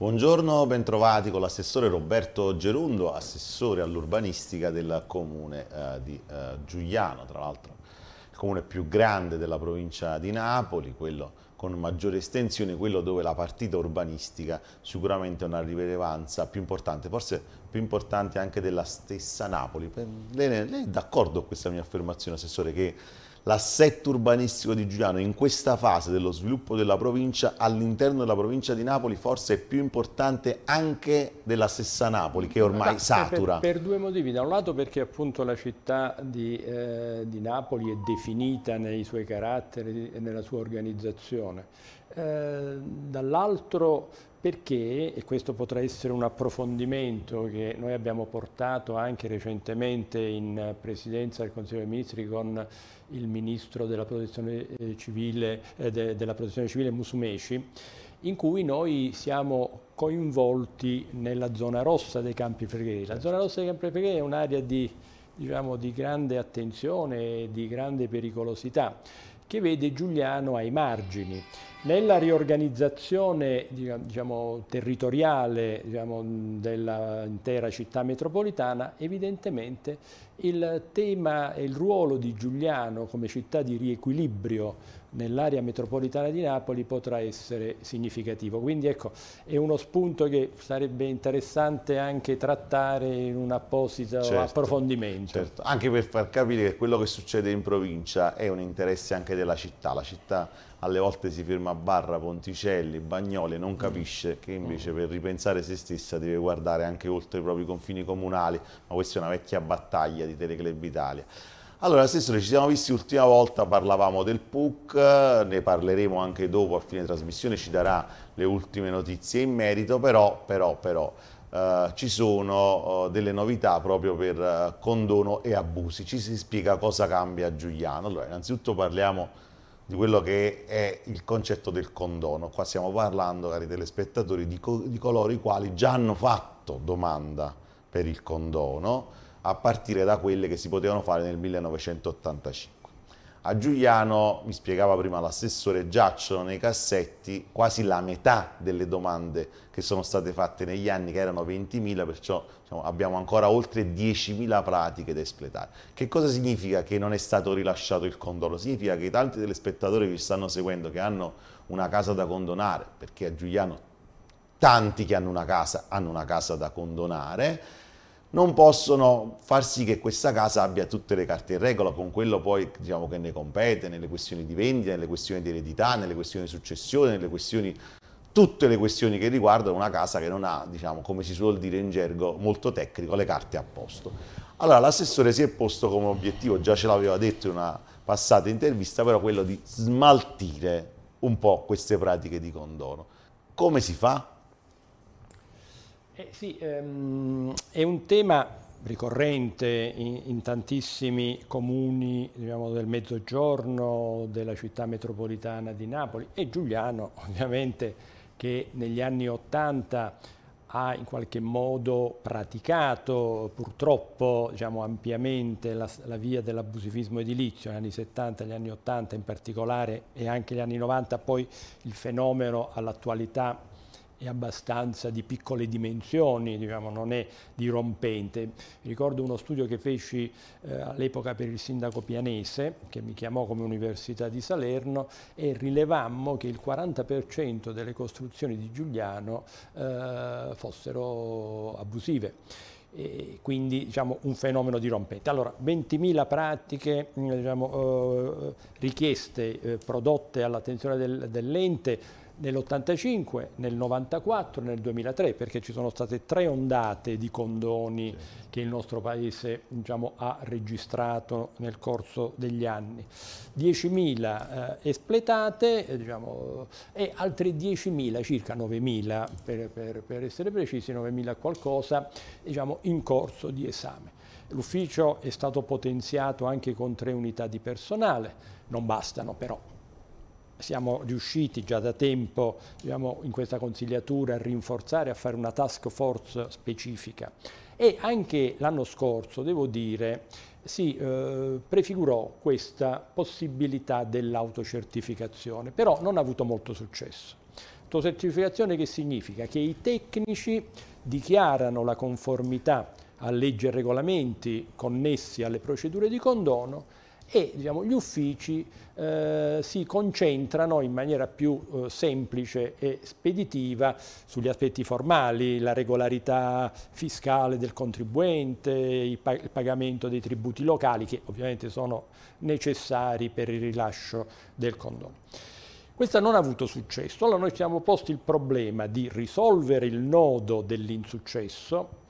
Buongiorno, bentrovati con l'assessore Roberto Gerundo, assessore all'urbanistica del comune eh, di eh, Giuliano, tra l'altro il comune più grande della provincia di Napoli, quello con maggiore estensione, quello dove la partita urbanistica sicuramente ha una rilevanza più importante, forse più importante anche della stessa Napoli. Lei, lei è d'accordo con questa mia affermazione, Assessore, che l'assetto urbanistico di Giuliano in questa fase dello sviluppo della provincia all'interno della provincia di Napoli forse è più importante anche della stessa Napoli che ormai Ma, satura. Per, per, due motivi, da un lato perché appunto la città di, eh, di Napoli è definita nei suoi caratteri e nella sua organizzazione, eh, dall'altro perché, e questo potrà essere un approfondimento che noi abbiamo portato anche recentemente in presidenza del Consiglio dei Ministri con il Ministro della Protezione eh, Civile, eh, de, della Protezione Civile Musumeci, in cui noi siamo coinvolti nella zona rossa dei Campi Flegrei. La zona rossa dei Campi Flegrei è un'area di, diciamo, di grande attenzione e di grande pericolosità che vede Giuliano ai margini. Nella riorganizzazione diciamo, territoriale diciamo, dell'intera città metropolitana, evidentemente il tema e il ruolo di Giuliano come città di riequilibrio nell'area metropolitana di Napoli potrà essere significativo. Quindi ecco, è uno spunto che sarebbe interessante anche trattare in un apposito certo, approfondimento. Certo. Anche per far capire che quello che succede in provincia è un interesse anche della città. La città alle volte si ferma a Barra, Ponticelli, Bagnoli e non capisce che invece per ripensare se stessa deve guardare anche oltre i propri confini comunali, ma questa è una vecchia battaglia di Teleclub Italia. Allora, Assessore, ci siamo visti l'ultima volta, parlavamo del PUC, ne parleremo anche dopo, a fine trasmissione ci darà le ultime notizie in merito, però, però, però eh, ci sono uh, delle novità proprio per uh, condono e abusi. Ci si spiega cosa cambia a Giuliano. Allora, innanzitutto parliamo di quello che è il concetto del condono. Qua stiamo parlando, cari telespettatori, di, co di coloro i quali già hanno fatto domanda per il condono, a partire da quelle che si potevano fare nel 1985. A Giuliano, mi spiegava prima l'assessore, giacciono nei cassetti quasi la metà delle domande che sono state fatte negli anni, che erano 20.000, perciò diciamo, abbiamo ancora oltre 10.000 pratiche da espletare. Che cosa significa che non è stato rilasciato il condono? Significa che i tanti telespettatori che ci stanno seguendo, che hanno una casa da condonare, perché a Giuliano tanti che hanno una casa hanno una casa da condonare, non possono far sì che questa casa abbia tutte le carte in regola con quello poi diciamo, che ne compete nelle questioni di vendita, nelle questioni di eredità, nelle questioni di successione, nelle questioni tutte le questioni che riguardano una casa che non ha, diciamo, come si suol dire in gergo, molto tecnico, le carte a posto. Allora l'assessore si è posto come obiettivo, già ce l'aveva detto in una passata intervista, però quello di smaltire un po' queste pratiche di condono. Come si fa? Eh sì, ehm, è un tema ricorrente in, in tantissimi comuni diciamo, del mezzogiorno della città metropolitana di Napoli. E Giuliano ovviamente che negli anni Ottanta ha in qualche modo praticato purtroppo diciamo, ampiamente la, la via dell'abusivismo edilizio negli anni 70, negli anni 80 in particolare e anche negli anni 90 poi il fenomeno all'attualità è abbastanza di piccole dimensioni, diciamo, non è dirompente. Ricordo uno studio che feci eh, all'epoca per il sindaco pianese, che mi chiamò come Università di Salerno, e rilevammo che il 40% delle costruzioni di Giuliano eh, fossero abusive. E quindi diciamo, un fenomeno dirompente. Allora, 20.000 pratiche diciamo, eh, richieste, eh, prodotte all'attenzione del, dell'ente, nell'85, nel 94 e nel 2003, perché ci sono state tre ondate di condoni che il nostro Paese diciamo, ha registrato nel corso degli anni. 10.000 eh, espletate eh, diciamo, e altre 10.000, circa 9.000 per, per, per, essere precisi, 9.000 qualcosa, diciamo, in corso di esame. L'ufficio è stato potenziato anche con tre unità di personale, non bastano però siamo riusciti già da tempo diciamo, in questa consigliatura a rinforzare, a fare una task force specifica e anche l'anno scorso, devo dire, si eh, prefigurò questa possibilità dell'autocertificazione, però non ha avuto molto successo. Autocertificazione che significa? Che i tecnici dichiarano la conformità a leggi e regolamenti connessi alle procedure di condono e diciamo, gli uffici eh, si concentrano in maniera più eh, semplice e speditiva sugli aspetti formali, la regolarità fiscale del contribuente, il, pag il pagamento dei tributi locali che ovviamente sono necessari per il rilascio del condono. Questa non ha avuto successo, allora noi ci siamo posti il problema di risolvere il nodo dell'insuccesso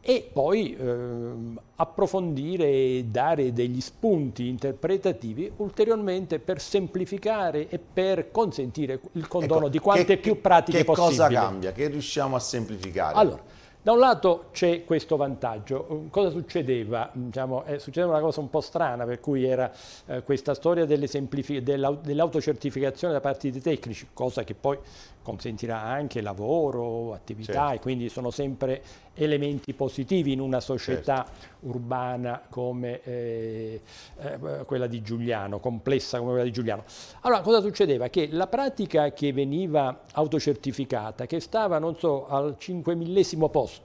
e poi ehm, approfondire e dare degli spunti interpretativi ulteriormente per semplificare e per consentire il condono ecco, di quante che, più pratiche che possibili. Che cosa cambia? Che riusciamo a semplificare? Allora, da un lato c'è questo vantaggio, cosa succedeva? Diciamo, eh, succedeva una cosa un po' strana per cui era eh, questa storia dell'autocertificazione da parte dei tecnici, cosa che poi consentirà anche lavoro, attività certo. e quindi sono sempre elementi positivi in una società certo. urbana come eh, eh, quella di Giuliano, complessa come quella di Giuliano. Allora cosa succedeva? Che la pratica che veniva autocertificata, che stava non so al 5 millesimo posto,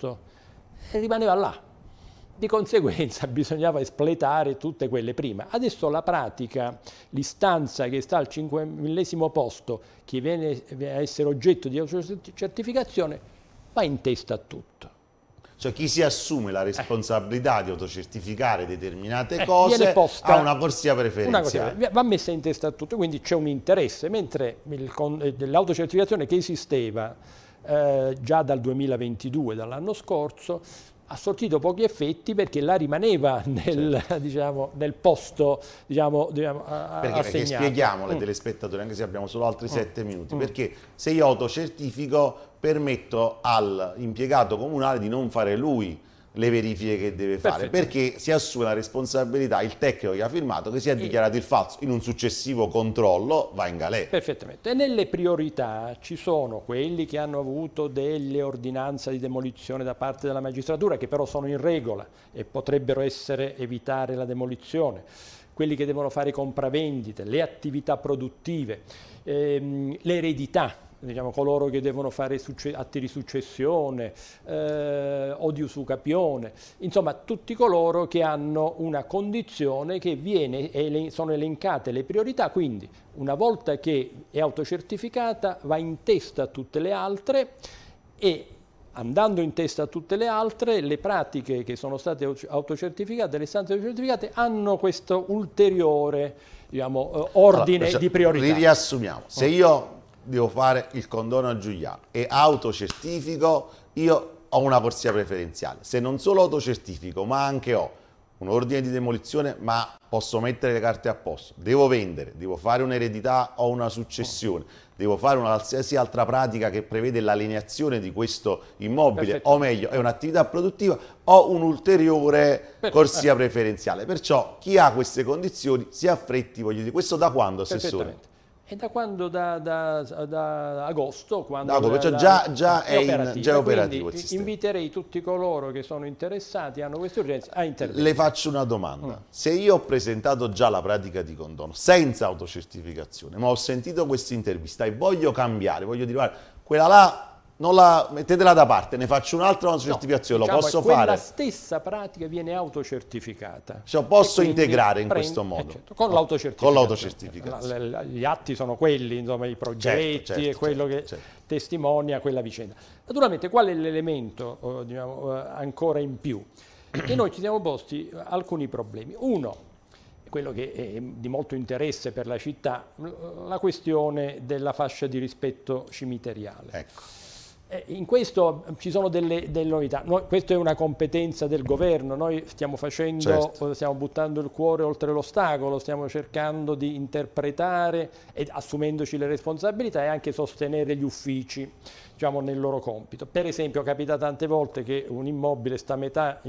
rimaneva là di conseguenza bisognava espletare tutte quelle prima. Adesso la pratica, l'istanza che sta al 5 millesimo posto, che viene a essere oggetto di autocertificazione, va in testa a tutto. Cioè chi si assume la responsabilità eh. di autocertificare determinate eh, cose ha una corsia preferenziale. Una va messa in testa a tutto, quindi c'è un interesse, mentre eh, l'autocertificazione che esisteva eh, già dal 2022, dall'anno scorso, ha sortito pochi effetti perché là rimaneva nel, certo. diciamo, nel posto diciamo, diciamo, perché, perché spieghiamolo ai mm. telespettatori anche se abbiamo solo altri mm. sette minuti mm. perché se io autocertifico permetto all'impiegato comunale di non fare lui le verifiche che deve fare, Perfetto. perché si assume la responsabilità, il tecnico che ha firmato, che si è dichiarato il falso in un successivo controllo, va in galera. Perfettamente. E nelle priorità ci sono quelli che hanno avuto delle ordinanze di demolizione da parte della magistratura, che però sono in regola e potrebbero essere evitare la demolizione, quelli che devono fare compravendite, le attività produttive, ehm, l'eredità diciamo, coloro che devono fare atti di successione eh, o di usucapione, insomma tutti coloro che hanno una condizione che viene, sono elencate le priorità, quindi una volta che è autocertificata va in testa a tutte le altre e andando in testa a tutte le altre, le pratiche che sono state autocertificate, le istanze autocertificate, hanno questo ulteriore diciamo, eh, ordine allora, di priorità. Riassumiamo, se io devo fare il condono a Giuliano e autocertifico, io ho una corsia preferenziale. Se non solo autocertifico, ma anche ho un ordine di demolizione, ma posso mettere le carte a posto, devo vendere, devo fare un'eredità o una successione, devo fare una qualsiasi altra pratica che prevede l'alienazione di questo immobile, o meglio, è un'attività produttiva, ho un'ulteriore corsia preferenziale. Perciò chi ha queste condizioni si affretti, voglio dire, questo da quando, Assessore? E da quando? Da, da, da agosto, quando da, cioè già, già, è, è operativo, in, già operativo il sistema. Inviterei tutti coloro che sono interessati, hanno queste urgenze, a intervenire. Le faccio una domanda. Mm. Se io ho presentato già la pratica di condono senza autocertificazione, ma ho sentito questa intervista e voglio cambiare, voglio dire, guarda, quella là la, mettetela da parte, ne faccio un'altra una certificazione, no, diciamo, lo posso fare? La stessa pratica viene autocertificata. Cioè, posso integrare in prende, questo modo? Eh, certo, con l'autocertificazione. l'autocertificazione. Gli atti sono quelli, insomma, i progetti certo, certo, e quello certo, che certo. testimonia quella vicenda. Naturalmente, qual è l'elemento oh, diciamo, uh, ancora in più? che noi ci siamo posti alcuni problemi. Uno, quello che è di molto interesse per la città, la questione della fascia di rispetto cimiteriale. Ecco. Eh, in questo ci sono delle, delle novità, noi, questa è una competenza del governo, noi stiamo facendo, certo. stiamo buttando il cuore oltre l'ostacolo, stiamo cercando di interpretare e assumendoci le responsabilità e anche sostenere gli uffici diciamo, nel loro compito. Per esempio capita tante volte che un immobile sta metà,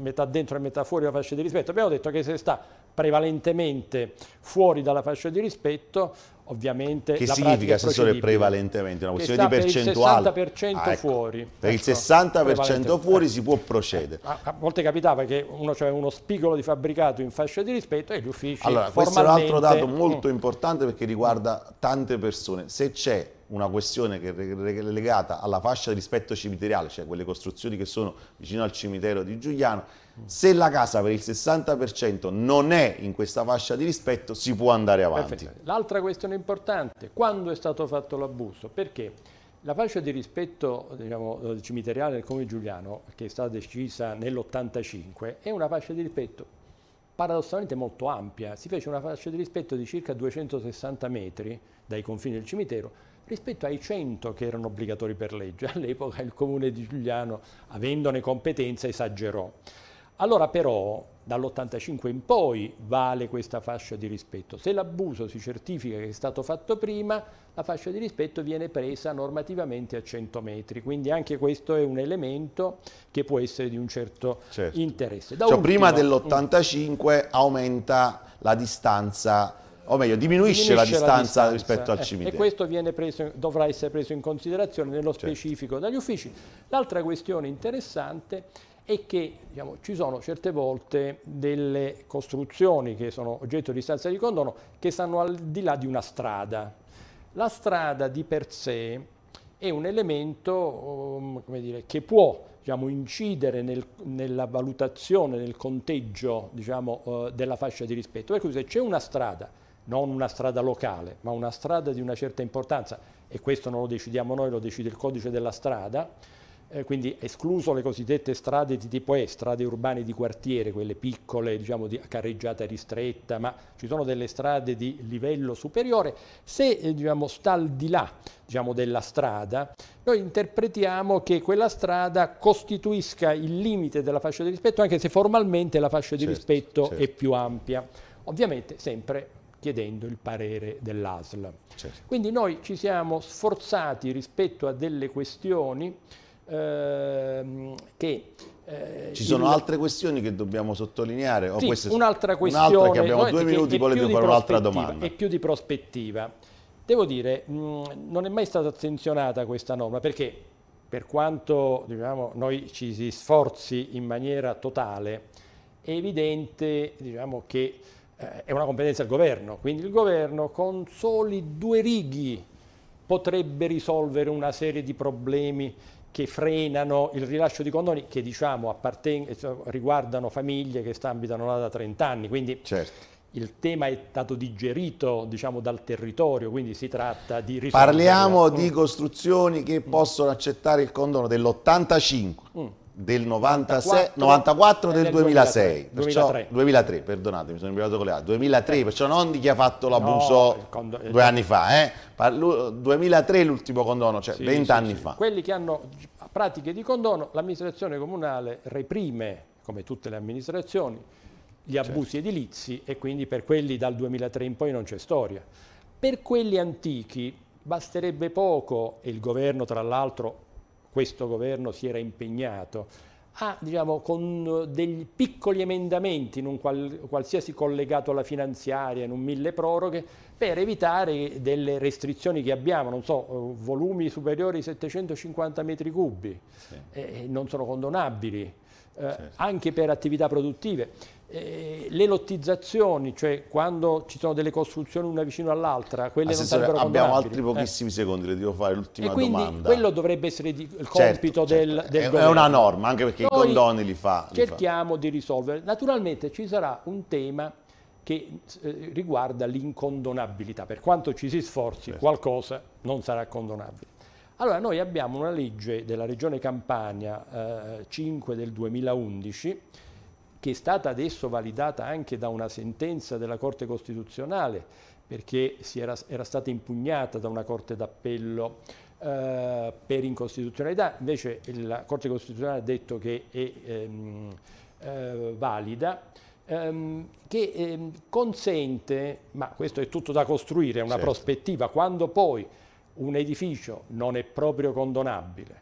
metà dentro e metà fuori la fascia di rispetto, abbiamo detto che se sta prevalentemente fuori dalla fascia di rispetto ovviamente che significa assessore prevalentemente? Una questione di percentuale per il 60% ah, ecco. fuori. Per il 60% ecco. fuori si può procedere. A, a, volte capitava che uno c'era uno spigolo di fabbricato in fascia di rispetto e gli uffici allora questo è un altro dato molto mm. importante perché riguarda tante persone. Se c'è una questione che è legata alla fascia di rispetto cimiteriale, cioè quelle costruzioni che sono vicino al cimitero di Giuliano, se la casa per il 60% non è in questa fascia di rispetto si può andare avanti. L'altra questione importante, quando è stato fatto l'abuso? Perché la fascia di rispetto diciamo, cimiteriale del Comune Giuliano, che è stata decisa nell'85, è una fascia di rispetto paradossalmente molto ampia. Si fece una fascia di rispetto di circa 260 metri dai confini del cimitero rispetto ai 100 che erano obbligatori per legge. All'epoca il comune di Giuliano, avendone competenza, esagerò. Allora però dall'85 in poi vale questa fascia di rispetto. Se l'abuso si certifica che è stato fatto prima, la fascia di rispetto viene presa normativamente a 100 metri, quindi anche questo è un elemento che può essere di un certo, certo. interesse. Da cioè, ultimo, prima dell'85 aumenta la distanza o meglio diminuisce, diminuisce la, distanza la, distanza rispetto al eh, cimitero. E questo preso, dovrà essere preso in considerazione nello certo. specifico certo. dagli uffici. L'altra questione interessante è che diciamo, ci sono certe volte delle costruzioni che sono oggetto di stanza di condono che stanno al di là di una strada. La strada di per sé è un elemento um, dire, che può diciamo, incidere nel, nella valutazione, nel conteggio diciamo, uh, della fascia di rispetto. Per cui se c'è una strada, non una strada locale, ma una strada di una certa importanza, e questo non lo decidiamo noi, lo decide il codice della strada, eh, quindi escluso le cosiddette strade di tipo E, strade urbane di quartiere, quelle piccole, diciamo di carreggiata ristretta, ma ci sono delle strade di livello superiore, se eh, diciamo, sta al di là diciamo, della strada, noi interpretiamo che quella strada costituisca il limite della fascia di rispetto, anche se formalmente la fascia di certo, rispetto certo. è più ampia. Ovviamente sempre chiedendo il parere dell'ASL. Certo. Quindi noi ci siamo sforzati rispetto a delle questioni ehm, che eh, Ci sono il... altre questioni che dobbiamo sottolineare? O sì, un'altra questione. Un'altra che abbiamo due minuti, poi le fare un'altra domanda. È più di prospettiva. Devo dire, mh, non è mai stata attenzionata questa norma perché per quanto diciamo, noi ci si sforzi in maniera totale, è evidente diciamo, che eh, è una competenza del governo, quindi il governo con soli due righi potrebbe risolvere una serie di problemi che frenano il rilascio di condoni che diciamo riguardano famiglie che abitano là da 30 anni, quindi certo. il tema è stato digerito diciamo, dal territorio, quindi si tratta di risolvere. Parliamo mm. di costruzioni che mm. possono accettare il condono dell'85. Mm del 96, 94 del 2006, 2003. 2003, perdonate, mi sono impiegato con le altre, 2003, perciò non di chi ha fatto l'abuso no, due anni fa, eh? 2003 l'ultimo condono, cioè sì, 20 sì, anni sì. fa. Quelli che hanno pratiche di condono, l'amministrazione comunale reprime, come tutte le amministrazioni, gli abusi certo. edilizi e quindi per quelli dal 2003 in poi non c'è storia. Per quelli antichi basterebbe poco, e il governo tra l'altro questo governo si era impegnato a, diciamo, con degli piccoli emendamenti in un qual, qualsiasi collegato alla finanziaria, in un mille proroghe, per evitare delle restrizioni che abbiamo, non so, volumi superiori ai 750 metri cubi, sì. eh, non sono condonabili, eh, sì, anche per attività produttive. Eh, le lottizzazioni, cioè quando ci sono delle costruzioni una vicino all'altra, quelle Assessore, non sarebbero Abbiamo altri pochissimi eh. secondi, le devo fare l'ultima domanda. quello dovrebbe essere di, il compito certo, del, certo. del è, governo. È una norma, anche perché Noi i condoni li fa. Li cerchiamo fa. di risolvere. Naturalmente ci sarà un tema che eh, riguarda l'incondonabilità. Per quanto ci si sforzi, certo. qualcosa non sarà condonabile. Allora, noi abbiamo una legge della Regione Campania eh, 5 del 2011 che è stata adesso validata anche da una sentenza della Corte Costituzionale, perché era, era, stata impugnata da una Corte d'Appello eh, per incostituzionalità, invece la Corte Costituzionale ha detto che è ehm, eh, valida, ehm, che ehm, consente, ma questo è tutto da costruire, è una certo. prospettiva, quando poi un edificio non è proprio condonabile,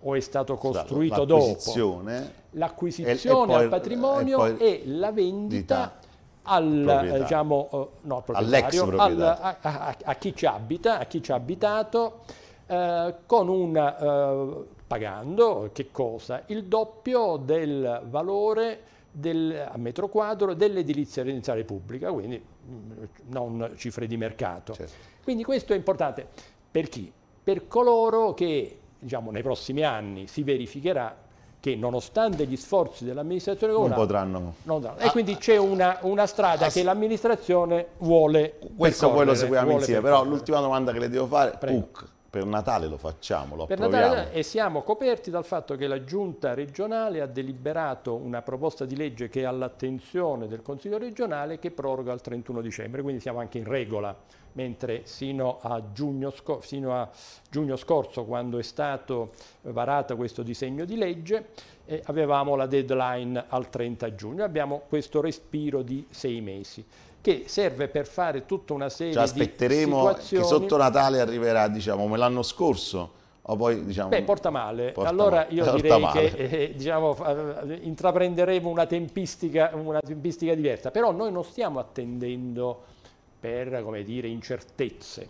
o è stato costruito dopo. L'acquisizione al patrimonio e, e, la vendita al, eh, diciamo, uh, no, all'ex al, a, a, a, chi ci abita, a chi ci ha abitato, eh, con una, eh, pagando che cosa? Il doppio del valore del, a metro quadro dell'edilizia residenziale pubblica, quindi mh, mm, non cifre di mercato. Certo. Quindi questo è importante. Per chi? per coloro che diciamo, nei prossimi anni si verificherà che nonostante gli sforzi dell'amministrazione comunale non potranno. Non e quindi c'è una, una strada ah, che l'amministrazione vuole. Questo poi lo seguiamo insieme, però l'ultima domanda che le devo fare, PUC, per Natale lo facciamo, lo per Natale, e siamo coperti dal fatto che la giunta regionale ha deliberato una proposta di legge che è all'attenzione del Consiglio regionale che proroga al 31 dicembre, quindi siamo anche in regola mentre sino a giugno, sino a giugno scorso, quando è stato varato questo disegno di legge, eh, avevamo la deadline al 30 giugno, abbiamo questo respiro di sei mesi che serve per fare tutta una serie cioè, di aspetteremo che sotto Natale arriverà, diciamo, come l'anno scorso, o poi, diciamo, Beh, porta male. Porta allora male. io porta direi male. che eh, diciamo, intraprenderemo una tempistica, una tempistica diversa, però noi non stiamo attendendo per come dire, incertezze,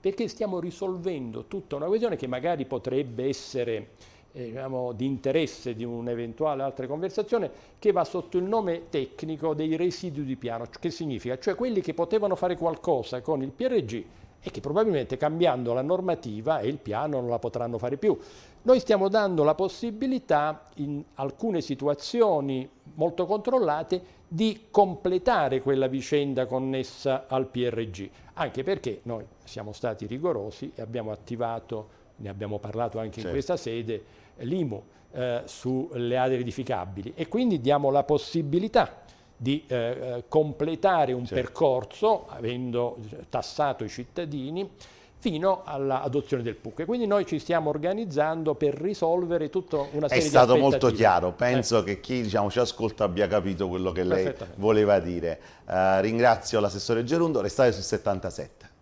perché stiamo risolvendo tutta una questione che magari potrebbe essere eh, diciamo, di interesse di un'eventuale altra conversazione, che va sotto il nome tecnico dei residui di piano. Che significa? Cioè quelli che potevano fare qualcosa con il PRG e che probabilmente cambiando la normativa e il piano non la potranno fare più. Noi stiamo dando la possibilità in alcune situazioni molto controllate di completare quella vicenda connessa al PRG, anche perché noi siamo stati rigorosi e abbiamo attivato, ne abbiamo parlato anche certo. in questa sede, l'IMU eh, sulle aree edificabili e quindi diamo la possibilità di eh, eh, completare un certo. percorso, avendo tassato i cittadini, fino all'adozione del PUC. quindi noi ci stiamo organizzando per risolvere tutta una serie di È stato molto chiaro, penso eh. che chi diciamo, ci ascolta abbia capito quello che lei voleva dire. Uh, ringrazio l'assessore Gerundo, restate su 77.